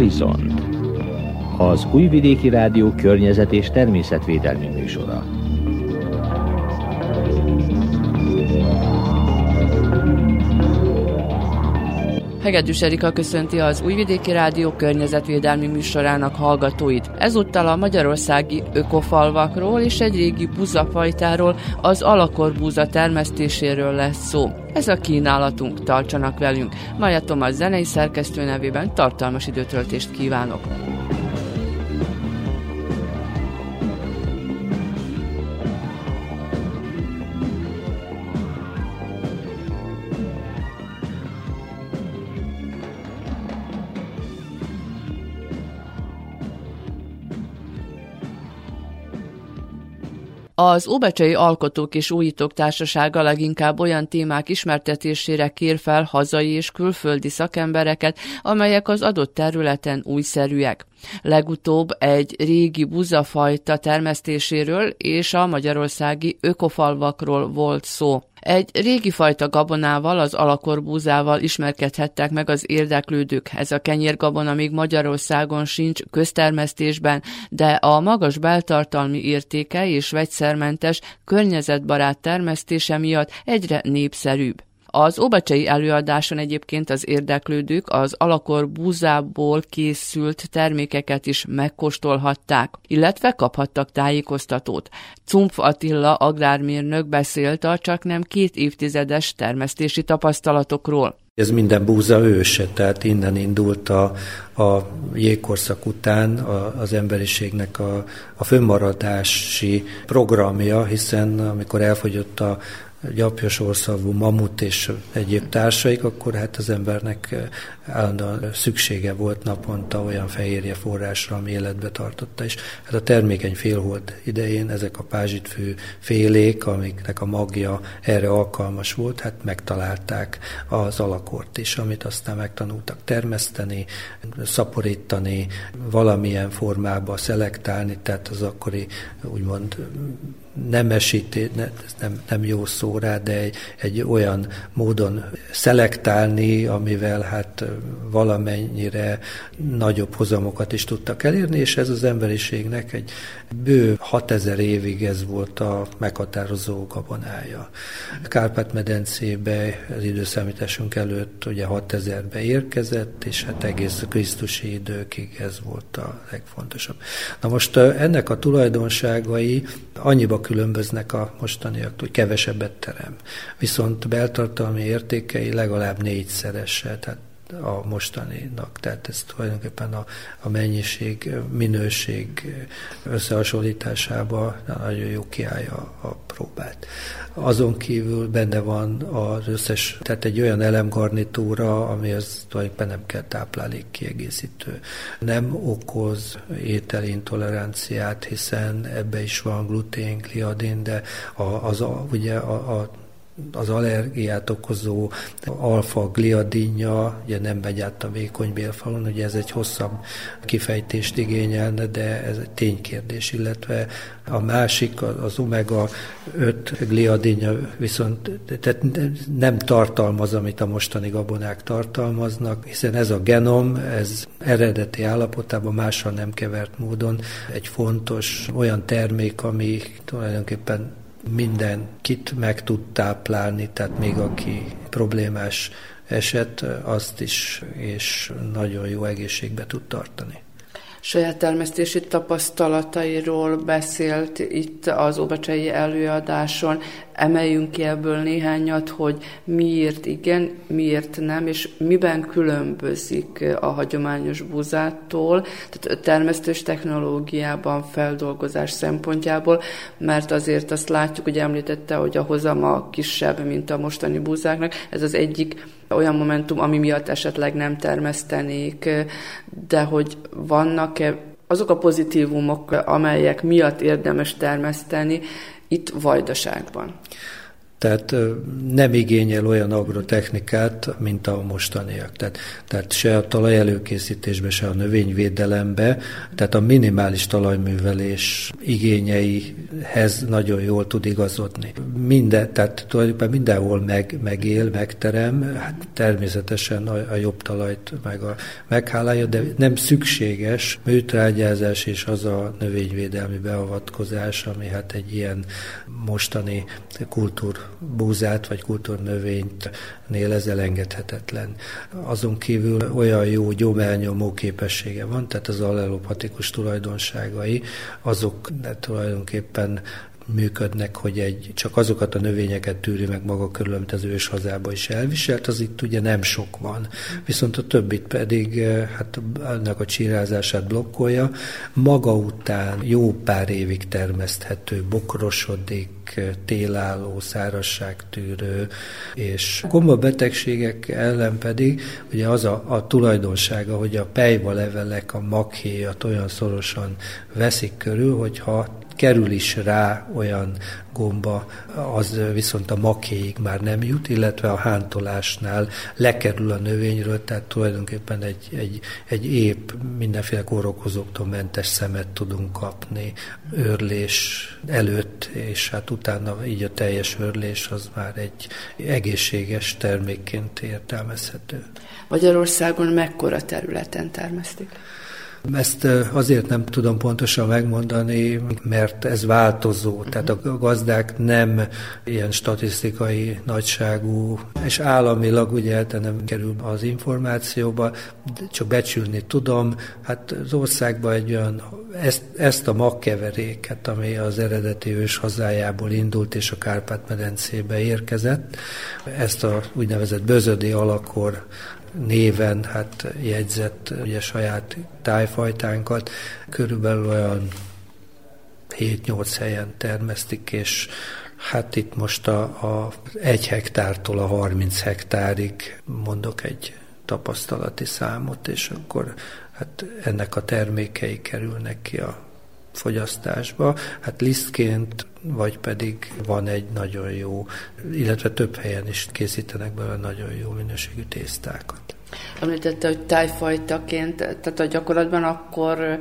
Horizon az Újvidéki Rádió környezet és természetvédelmi műsora. Hegedűs Erika köszönti az Újvidéki Rádió környezetvédelmi műsorának hallgatóit. Ezúttal a magyarországi ökofalvakról és egy régi búzafajtáról, az alakorbúza termesztéséről lesz szó. Ez a kínálatunk, tartsanak velünk. Maja Tomás zenei szerkesztő nevében tartalmas időtöltést kívánok. Az Óbecsei Alkotók és Újítók Társasága leginkább olyan témák ismertetésére kér fel hazai és külföldi szakembereket, amelyek az adott területen újszerűek. Legutóbb egy régi buzafajta termesztéséről és a magyarországi ökofalvakról volt szó. Egy régi fajta gabonával, az alakorbúzával ismerkedhettek meg az érdeklődők. Ez a kenyérgabona még Magyarországon sincs köztermesztésben, de a magas beltartalmi értéke és vegyszermentes, környezetbarát termesztése miatt egyre népszerűbb. Az óbacsai előadáson egyébként az érdeklődők az alakor búzából készült termékeket is megkóstolhatták, illetve kaphattak tájékoztatót. Cumpf Attila agrármérnök beszélt a csak nem két évtizedes termesztési tapasztalatokról. Ez minden búza őse, tehát innen indult a, a jégkorszak után a, az emberiségnek a, a fönnmaradási programja, hiszen amikor elfogyott a gyapjas orszavú mamut és egyéb társaik, akkor hát az embernek eh, állandóan szüksége volt naponta olyan fehérje forrásra, ami életbe tartotta. És hát a termékeny félhold idején ezek a pázsitfő félék, amiknek a magja erre alkalmas volt, hát megtalálták az alakort is, amit aztán megtanultak termeszteni, szaporítani, valamilyen formába szelektálni, tehát az akkori úgymond nemesítés, ne, ez nem, nem jó szó rá, de egy, egy olyan módon szelektálni, amivel hát valamennyire nagyobb hozamokat is tudtak elérni, és ez az emberiségnek egy bő 6000 évig ez volt a meghatározó gabonája. Kárpát-medencébe az időszámításunk előtt ugye 6000-be érkezett, és hát egész Krisztusi időkig ez volt a legfontosabb. Na most ennek a tulajdonságai annyiba különböznek a mostaniaktól, kevesebbet terem. Viszont beltartalmi értékei legalább négyszerese, tehát a mostaninak. Tehát ez tulajdonképpen a, a mennyiség, minőség összehasonlításába nagyon jó kiállja a próbát. Azon kívül benne van az összes, tehát egy olyan elemgarnitúra, az tulajdonképpen nem kell táplálék kiegészítő. Nem okoz ételintoleranciát, hiszen ebbe is van glutén, gliadin, de a, az a, ugye a, a az allergiát okozó alfa-gliadinja, ugye nem megy át a vékony bélfalon, ugye ez egy hosszabb kifejtést igényelne, de ez egy ténykérdés, illetve a másik, az omega-5 gliadinja viszont tehát nem tartalmaz, amit a mostani gabonák tartalmaznak, hiszen ez a genom, ez eredeti állapotában mással nem kevert módon egy fontos olyan termék, ami tulajdonképpen mindenkit meg tud táplálni, tehát még aki problémás eset, azt is, és nagyon jó egészségbe tud tartani saját termesztési tapasztalatairól beszélt itt az Óbecsei előadáson. Emeljünk ki ebből néhányat, hogy miért igen, miért nem, és miben különbözik a hagyományos buzától, tehát termesztős technológiában, feldolgozás szempontjából, mert azért azt látjuk, hogy említette, hogy a hozama kisebb, mint a mostani buzáknak. Ez az egyik olyan momentum, ami miatt esetleg nem termesztenék, de hogy vannak-e azok a pozitívumok, amelyek miatt érdemes termeszteni itt Vajdaságban? Tehát nem igényel olyan agrotechnikát, mint a mostaniak. Tehát, tehát se a talajelőkészítésbe, se a növényvédelembe, tehát a minimális talajművelés igényeihez nagyon jól tud igazodni. Minden, tehát tulajdonképpen mindenhol meg, megél, megterem, hát természetesen a, a jobb talajt meg a meghálálja, de nem szükséges műtrágyázás és az a növényvédelmi beavatkozás, ami hát egy ilyen mostani kultúrbúzát vagy kultúrnövényt nél ez elengedhetetlen. Azon kívül olyan jó gyomelnyomó képessége van, tehát az allelopatikus tulajdonságai, azok tulajdonképpen működnek, hogy egy, csak azokat a növényeket tűri meg maga körül, amit az ős hazába is elviselt, az itt ugye nem sok van. Viszont a többit pedig eh, hát annak a csírázását blokkolja. Maga után jó pár évig termeszthető, bokrosodik, télálló, szárazságtűrő, és komoly betegségek ellen pedig ugye az a, a tulajdonsága, hogy a pejva levelek, a maghéjat olyan szorosan veszik körül, hogyha kerül is rá olyan gomba, az viszont a makéig már nem jut, illetve a hántolásnál lekerül a növényről, tehát tulajdonképpen egy, egy, egy épp mindenféle kórokozóktól mentes szemet tudunk kapni őrlés előtt, és hát utána így a teljes őrlés az már egy egészséges termékként értelmezhető. Magyarországon mekkora területen termesztik? Ezt azért nem tudom pontosan megmondani, mert ez változó. Tehát a gazdák nem ilyen statisztikai nagyságú, és államilag ugye de nem kerül az információba, csak becsülni tudom. Hát az országban egy olyan, ezt, ezt a magkeveréket, ami az eredeti ős hazájából indult, és a Kárpát-medencébe érkezett, ezt a úgynevezett bözödi alakor néven hát jegyzett ugye saját tájfajtánkat. Körülbelül olyan 7-8 helyen termesztik, és hát itt most a, a egy hektártól a 30 hektárig mondok egy tapasztalati számot, és akkor hát ennek a termékei kerülnek ki a fogyasztásba. Hát lisztként, vagy pedig van egy nagyon jó, illetve több helyen is készítenek belőle nagyon jó minőségű tésztákat. Említette, hogy tájfajtaként, tehát a gyakorlatban akkor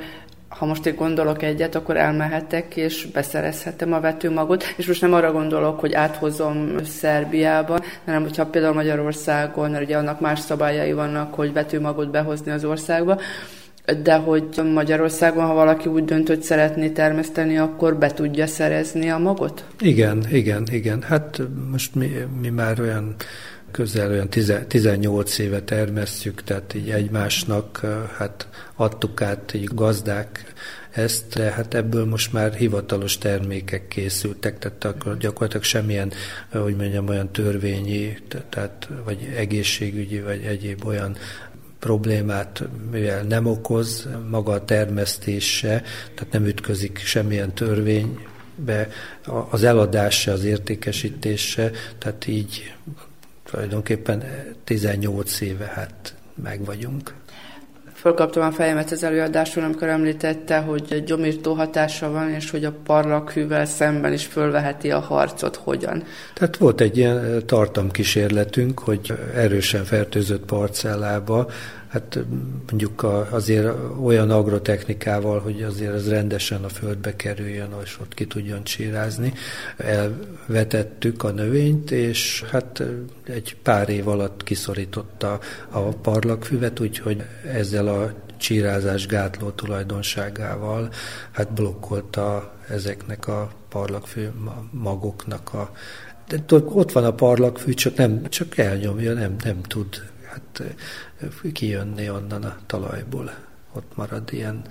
ha most én gondolok egyet, akkor elmehetek és beszerezhetem a vetőmagot, és most nem arra gondolok, hogy áthozom Szerbiába, hanem hogyha például Magyarországon, mert ugye annak más szabályai vannak, hogy vetőmagot behozni az országba, de hogy Magyarországon, ha valaki úgy dönt, hogy szeretné termeszteni, akkor be tudja szerezni a magot? Igen, igen, igen. Hát most mi, mi már olyan közel olyan 18 éve termesztjük, tehát így egymásnak hát adtuk át így gazdák ezt, de hát ebből most már hivatalos termékek készültek, tehát akkor gyakorlatilag semmilyen, hogy mondjam, olyan törvényi, tehát vagy egészségügyi, vagy egyéb olyan problémát, mivel nem okoz maga a termesztése, tehát nem ütközik semmilyen törvénybe, az eladása, az értékesítése, tehát így tulajdonképpen 18 éve hát meg vagyunk. Fölkaptam a fejemet az előadásról, amikor említette, hogy gyomírtó hatása van, és hogy a parlaghűvel szemben is fölveheti a harcot. Hogyan? Tehát volt egy ilyen tartamkísérletünk, hogy erősen fertőzött parcellába hát mondjuk azért olyan agrotechnikával, hogy azért az rendesen a földbe kerüljön, és ott ki tudjon csirázni. Elvetettük a növényt, és hát egy pár év alatt kiszorította a parlagfüvet, úgyhogy ezzel a csírázás gátló tulajdonságával hát blokkolta ezeknek a parlagfű magoknak a de ott van a parlagfű, csak, nem, csak elnyomja, nem, nem tud hát kijönni onnan a talajból. Ott marad ilyen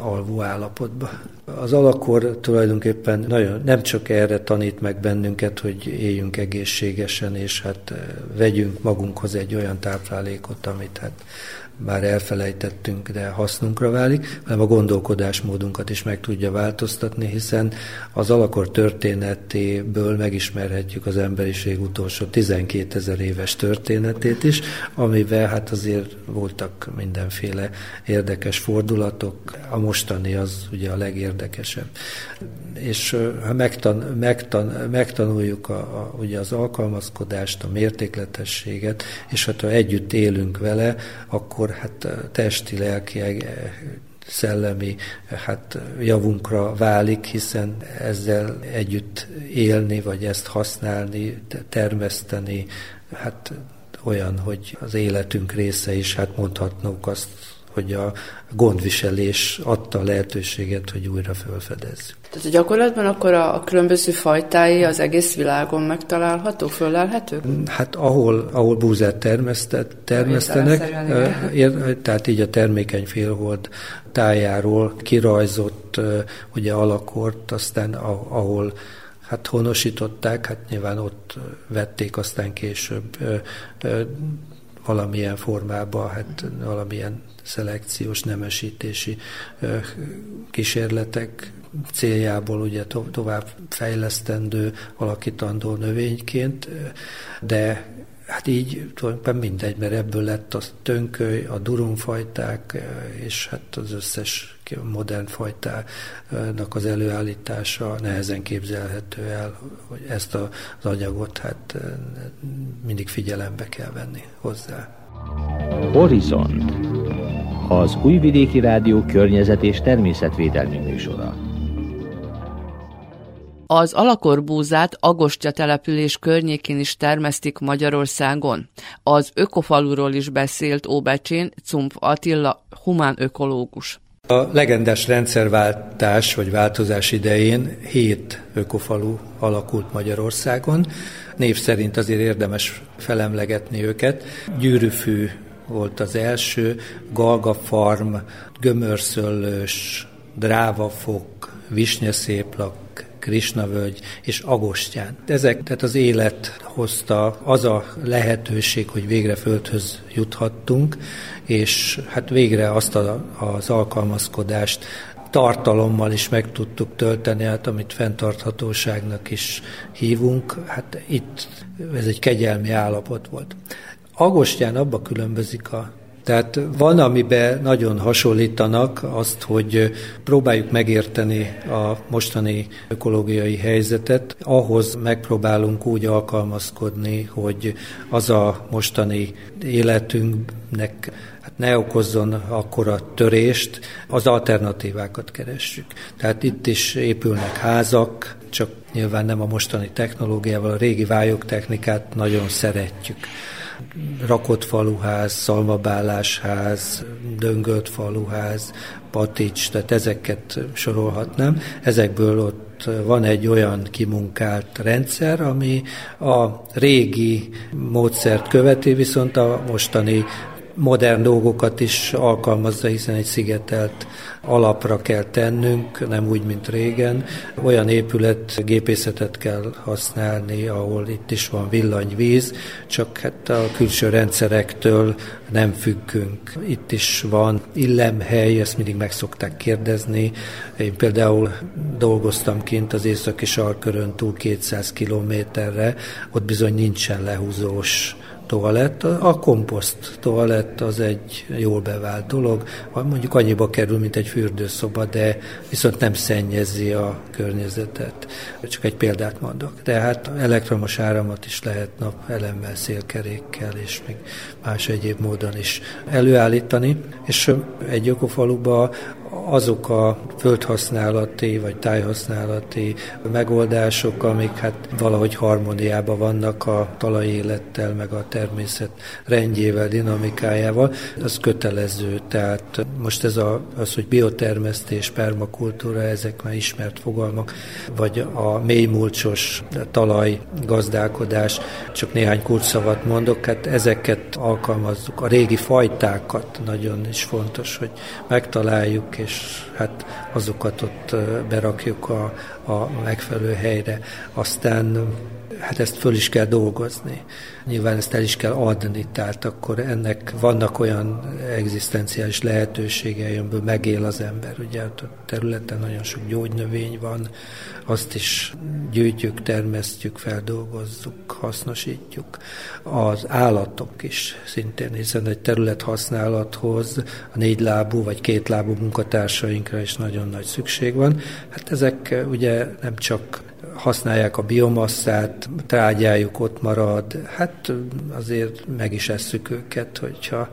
alvó állapotba. Az alakor tulajdonképpen nagyon nem csak erre tanít meg bennünket, hogy éljünk egészségesen, és hát vegyünk magunkhoz egy olyan táplálékot, amit hát bár elfelejtettünk, de hasznunkra válik, hanem a gondolkodásmódunkat is meg tudja változtatni, hiszen az alakor történetéből megismerhetjük az emberiség utolsó 12 ezer éves történetét is, amivel hát azért voltak mindenféle érdekes fordulatok. A mostani az ugye a legérdekesebb. És ha megtan, megtan, megtanuljuk a, a, ugye az alkalmazkodást, a mértékletességet, és hát ha együtt élünk vele, akkor hát testi, lelki szellemi hát javunkra válik, hiszen ezzel együtt élni, vagy ezt használni, termeszteni, hát olyan, hogy az életünk része is, hát mondhatnunk azt, hogy a gondviselés adta a lehetőséget, hogy újra felfedezzük. Tehát gyakorlatban akkor a, a különböző fajtái az egész világon megtalálható, fölelhető? Hát ahol, ahol búzát termesztett, termesztenek, ér, tehát így a termékeny félhold tájáról kirajzott ugye alakort, aztán ahol hát honosították, hát nyilván ott vették aztán később valamilyen formában, hát valamilyen szelekciós, nemesítési kísérletek céljából ugye to- tovább fejlesztendő, alakítandó növényként, de Hát így tulajdonképpen mindegy, mert ebből lett a tönköly, a durumfajták, és hát az összes modern fajtának az előállítása nehezen képzelhető el, hogy ezt az anyagot hát mindig figyelembe kell venni hozzá. Horizont az Újvidéki Rádió környezet és természetvédelmi műsora. Az alakorbúzát Agostya település környékén is termesztik Magyarországon. Az ökofaluról is beszélt Óbecsén Cump Attila, humán ökológus. A legendás rendszerváltás vagy változás idején hét ökofalu alakult Magyarországon. Név szerint azért érdemes felemlegetni őket. Gyűrűfű volt az első, Galga Farm, Gömörszöllős, Drávafok, Visnyeszéplak, Krisnavölgy és Agostyán. Ezek, tehát az élet hozta az a lehetőség, hogy végre földhöz juthattunk, és hát végre azt a, az alkalmazkodást tartalommal is meg tudtuk tölteni, hát amit fenntarthatóságnak is hívunk, hát itt ez egy kegyelmi állapot volt. Agostyán abba különbözik a tehát van, amiben nagyon hasonlítanak azt, hogy próbáljuk megérteni a mostani ökológiai helyzetet, ahhoz megpróbálunk úgy alkalmazkodni, hogy az a mostani életünknek hát ne okozzon akkora törést, az alternatívákat keressük. Tehát itt is épülnek házak, csak nyilván nem a mostani technológiával, a régi vályok technikát nagyon szeretjük rakott faluház, szalmabálásház, döngölt faluház, patics, tehát ezeket sorolhatnám. Ezekből ott van egy olyan kimunkált rendszer, ami a régi módszert követi, viszont a mostani modern dolgokat is alkalmazza, hiszen egy szigetelt alapra kell tennünk, nem úgy, mint régen. Olyan épület gépészetet kell használni, ahol itt is van villanyvíz, csak hát a külső rendszerektől nem függünk. Itt is van illemhely, ezt mindig meg szokták kérdezni. Én például dolgoztam kint az északi sarkörön túl 200 kilométerre, ott bizony nincsen lehúzós toalett. A komposzt toalett az egy jól bevált dolog, mondjuk annyiba kerül, mint egy fürdőszoba, de viszont nem szennyezi a környezetet. Csak egy példát mondok. Tehát elektromos áramot is lehet nap elemmel, szélkerékkel és még más egyéb módon is előállítani. És egy ökofaluba azok a földhasználati vagy tájhasználati megoldások, amik hát valahogy harmóniában vannak a talajélettel, meg a természet rendjével, dinamikájával, az kötelező. Tehát most ez a, az, hogy biotermesztés, permakultúra, ezek már ismert fogalmak, vagy a mélymulcsos talaj gazdálkodás, csak néhány kulcsszavat mondok, hát ezeket alkalmazzuk. A régi fajtákat nagyon is fontos, hogy megtaláljuk, és hát azokat ott berakjuk a, a megfelelő helyre. Aztán hát ezt föl is kell dolgozni. Nyilván ezt el is kell adni, tehát akkor ennek vannak olyan egzisztenciális lehetőségei, amiből megél az ember. Ugye a területen nagyon sok gyógynövény van, azt is gyűjtjük, termesztjük, feldolgozzuk, hasznosítjuk. Az állatok is szintén, hiszen egy terület használathoz a négy lábú vagy két lábú munkatárs munkatársainkra is nagyon nagy szükség van. Hát ezek ugye nem csak használják a biomasszát, trágyájuk ott marad, hát azért meg is esszük őket, hogyha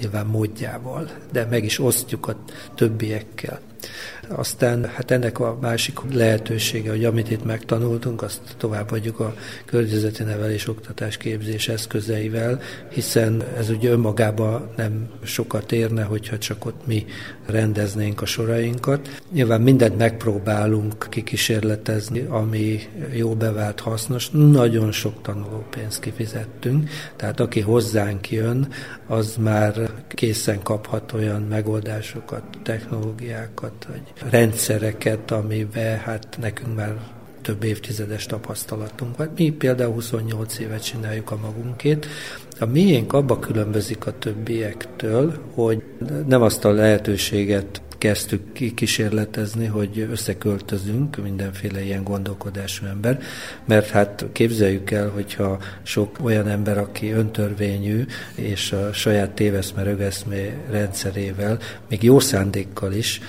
nyilván módjával, de meg is osztjuk a többiekkel. Aztán hát ennek a másik lehetősége, hogy amit itt megtanultunk, azt továbbadjuk a környezeti nevelés oktatás képzés eszközeivel, hiszen ez ugye önmagában nem sokat érne, hogyha csak ott mi rendeznénk a sorainkat. Nyilván mindent megpróbálunk kikísérletezni, ami jó bevált hasznos. Nagyon sok tanulópénzt kifizettünk, tehát aki hozzánk jön, az már készen kaphat olyan megoldásokat, technológiákat, vagy rendszereket, amiben hát nekünk már több évtizedes tapasztalatunk van. Mi például 28 évet csináljuk a magunkét. A miénk abba különbözik a többiektől, hogy nem azt a lehetőséget kezdtük kísérletezni, hogy összeköltözünk mindenféle ilyen gondolkodású ember, mert hát képzeljük el, hogyha sok olyan ember, aki öntörvényű, és a saját téveszme rögeszmé rendszerével, még jó szándékkal is,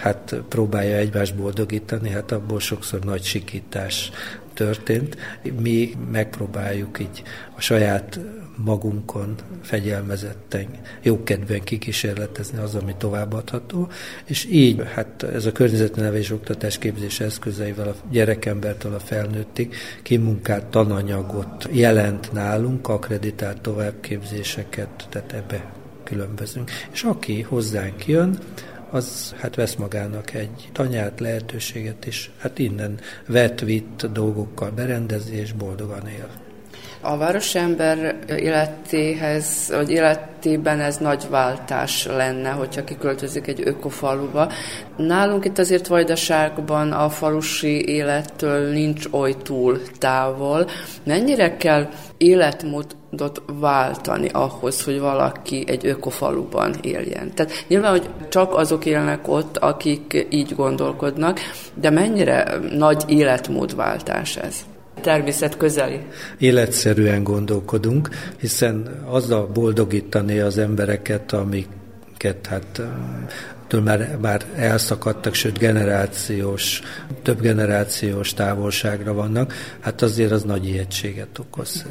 hát próbálja egymást boldogítani, hát abból sokszor nagy sikítás történt. Mi megpróbáljuk így a saját magunkon fegyelmezetten, jókedven kikísérletezni az, ami továbbadható, és így, hát ez a környezetnevelés oktatás képzés eszközeivel a gyerekembertől a felnőttig kimunkált tananyagot jelent nálunk, akreditált továbbképzéseket, tehát ebbe különbözünk. És aki hozzánk jön, az hát vesz magának egy tanyát, lehetőséget, és hát innen vet-vitt dolgokkal berendezi, és boldogan él. A városember életéhez, vagy életében ez nagy váltás lenne, hogyha kiköltözik egy ökofaluba. Nálunk itt azért Vajdaságban a falusi élettől nincs oly túl távol. Mennyire kell életmódot váltani ahhoz, hogy valaki egy ökofaluban éljen. Tehát nyilván, hogy csak azok élnek ott, akik így gondolkodnak, de mennyire nagy életmódváltás ez? Természet közeli. Életszerűen gondolkodunk, hiszen azzal boldogítani az embereket, amiket hát már, már elszakadtak, sőt generációs, több generációs távolságra vannak, hát azért az nagy ijegységet okoz.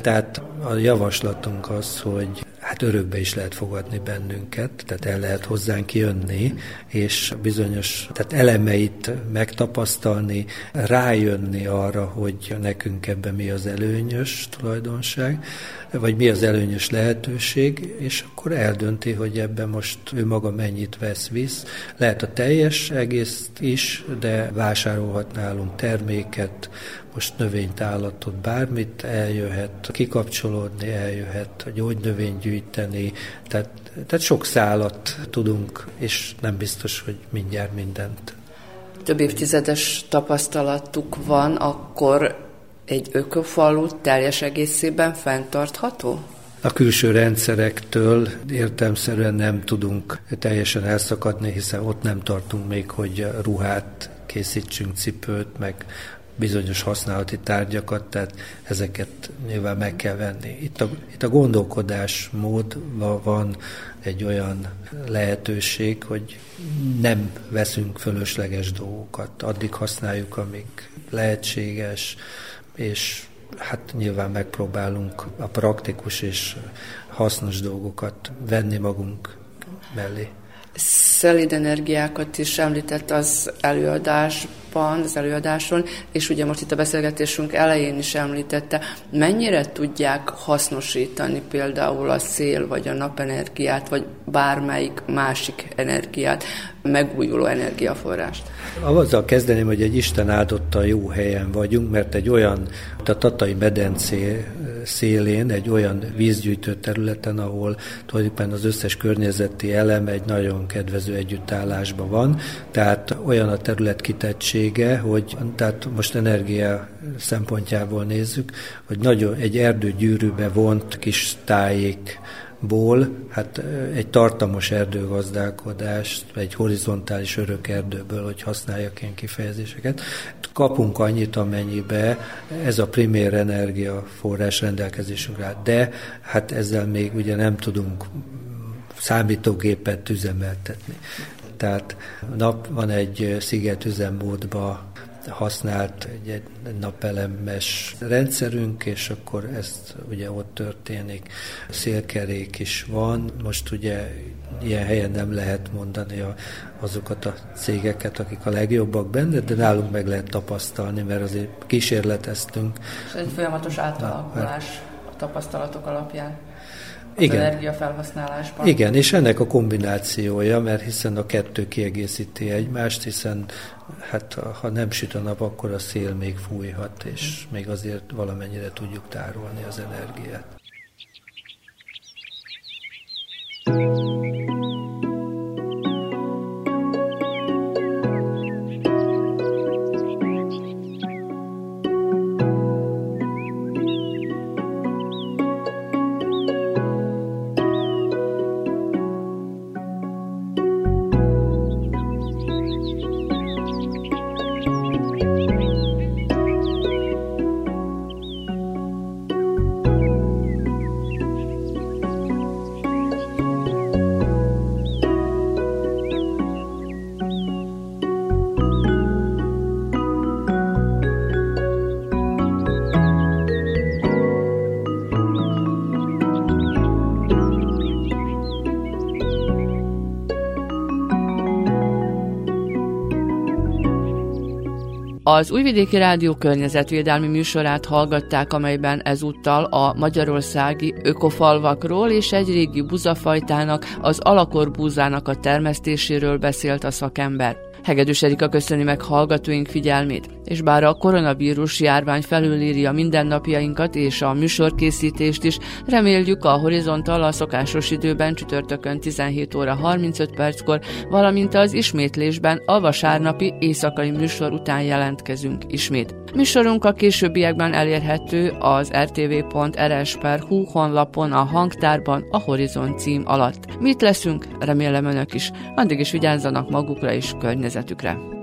Tehát a javaslatunk az, hogy hát örökbe is lehet fogadni bennünket, tehát el lehet hozzánk jönni, és bizonyos tehát elemeit megtapasztalni, rájönni arra, hogy nekünk ebben mi az előnyös tulajdonság, vagy mi az előnyös lehetőség, és akkor eldönti, hogy ebben most ő maga mennyit vesz visz. Lehet a teljes egészt is, de vásárolhat nálunk terméket, most növényt, állatot, bármit eljöhet, kikapcsolódni eljöhet, gyógynövényt gyűjteni, tehát, tehát sok szállat tudunk, és nem biztos, hogy mindjárt mindent. Több évtizedes tapasztalatuk van, akkor egy ökofalu teljes egészében fenntartható? A külső rendszerektől értelmszerűen nem tudunk teljesen elszakadni, hiszen ott nem tartunk még, hogy ruhát készítsünk, cipőt, meg bizonyos használati tárgyakat, tehát ezeket nyilván meg kell venni. Itt a, itt a gondolkodás mód van egy olyan lehetőség, hogy nem veszünk fölösleges dolgokat, addig használjuk, amíg lehetséges, és hát nyilván megpróbálunk a praktikus és hasznos dolgokat venni magunk mellé. Szelid energiákat is említett az előadásban, az előadáson, és ugye most itt a beszélgetésünk elején is említette, mennyire tudják hasznosítani például a szél, vagy a napenergiát, vagy bármelyik másik energiát, megújuló energiaforrást. Azzal kezdeném, hogy egy Isten áldotta jó helyen vagyunk, mert egy olyan, a Tatai medencé szélén, egy olyan vízgyűjtő területen, ahol tulajdonképpen az összes környezeti elem egy nagyon kedvező együttállásban van, tehát olyan a terület kitettsége, hogy tehát most energia szempontjából nézzük, hogy nagyon egy erdőgyűrűbe vont kis tájék ból, hát egy tartamos erdőgazdálkodást, egy horizontális örök erdőből, hogy használjak ilyen kifejezéseket, kapunk annyit, amennyibe ez a primér energiaforrás rendelkezésünkre áll. De hát ezzel még ugye nem tudunk számítógépet üzemeltetni. tehát nap van egy sziget üzemmódba használt egy napelemes rendszerünk, és akkor ezt ugye ott történik. Szélkerék is van, most ugye ilyen helyen nem lehet mondani a, azokat a cégeket, akik a legjobbak benne, de nálunk meg lehet tapasztalni, mert azért kísérleteztünk. És egy folyamatos átalakulás a tapasztalatok alapján az Igen. energiafelhasználásban. Igen, és ennek a kombinációja, mert hiszen a kettő kiegészíti egymást, hiszen hát ha nem süt a nap, akkor a szél még fújhat, és még azért valamennyire tudjuk tárolni az energiát. Az Újvidéki Rádió környezetvédelmi műsorát hallgatták, amelyben ezúttal a magyarországi ökofalvakról és egy régi buzafajtának, az alakorbúzának a termesztéséről beszélt a szakember. Hegedűs Erika köszöni meg hallgatóink figyelmét, és bár a koronavírus járvány felülírja mindennapjainkat és a műsorkészítést is, reméljük a horizonttal a szokásos időben csütörtökön 17 óra 35 perckor, valamint az ismétlésben a vasárnapi éjszakai műsor után jelentkezünk ismét. Műsorunk a későbbiekben elérhető az rtv.rs.hu honlapon a hangtárban a Horizon cím alatt. Mit leszünk? Remélem önök is. Addig is vigyázzanak magukra és környezetükre.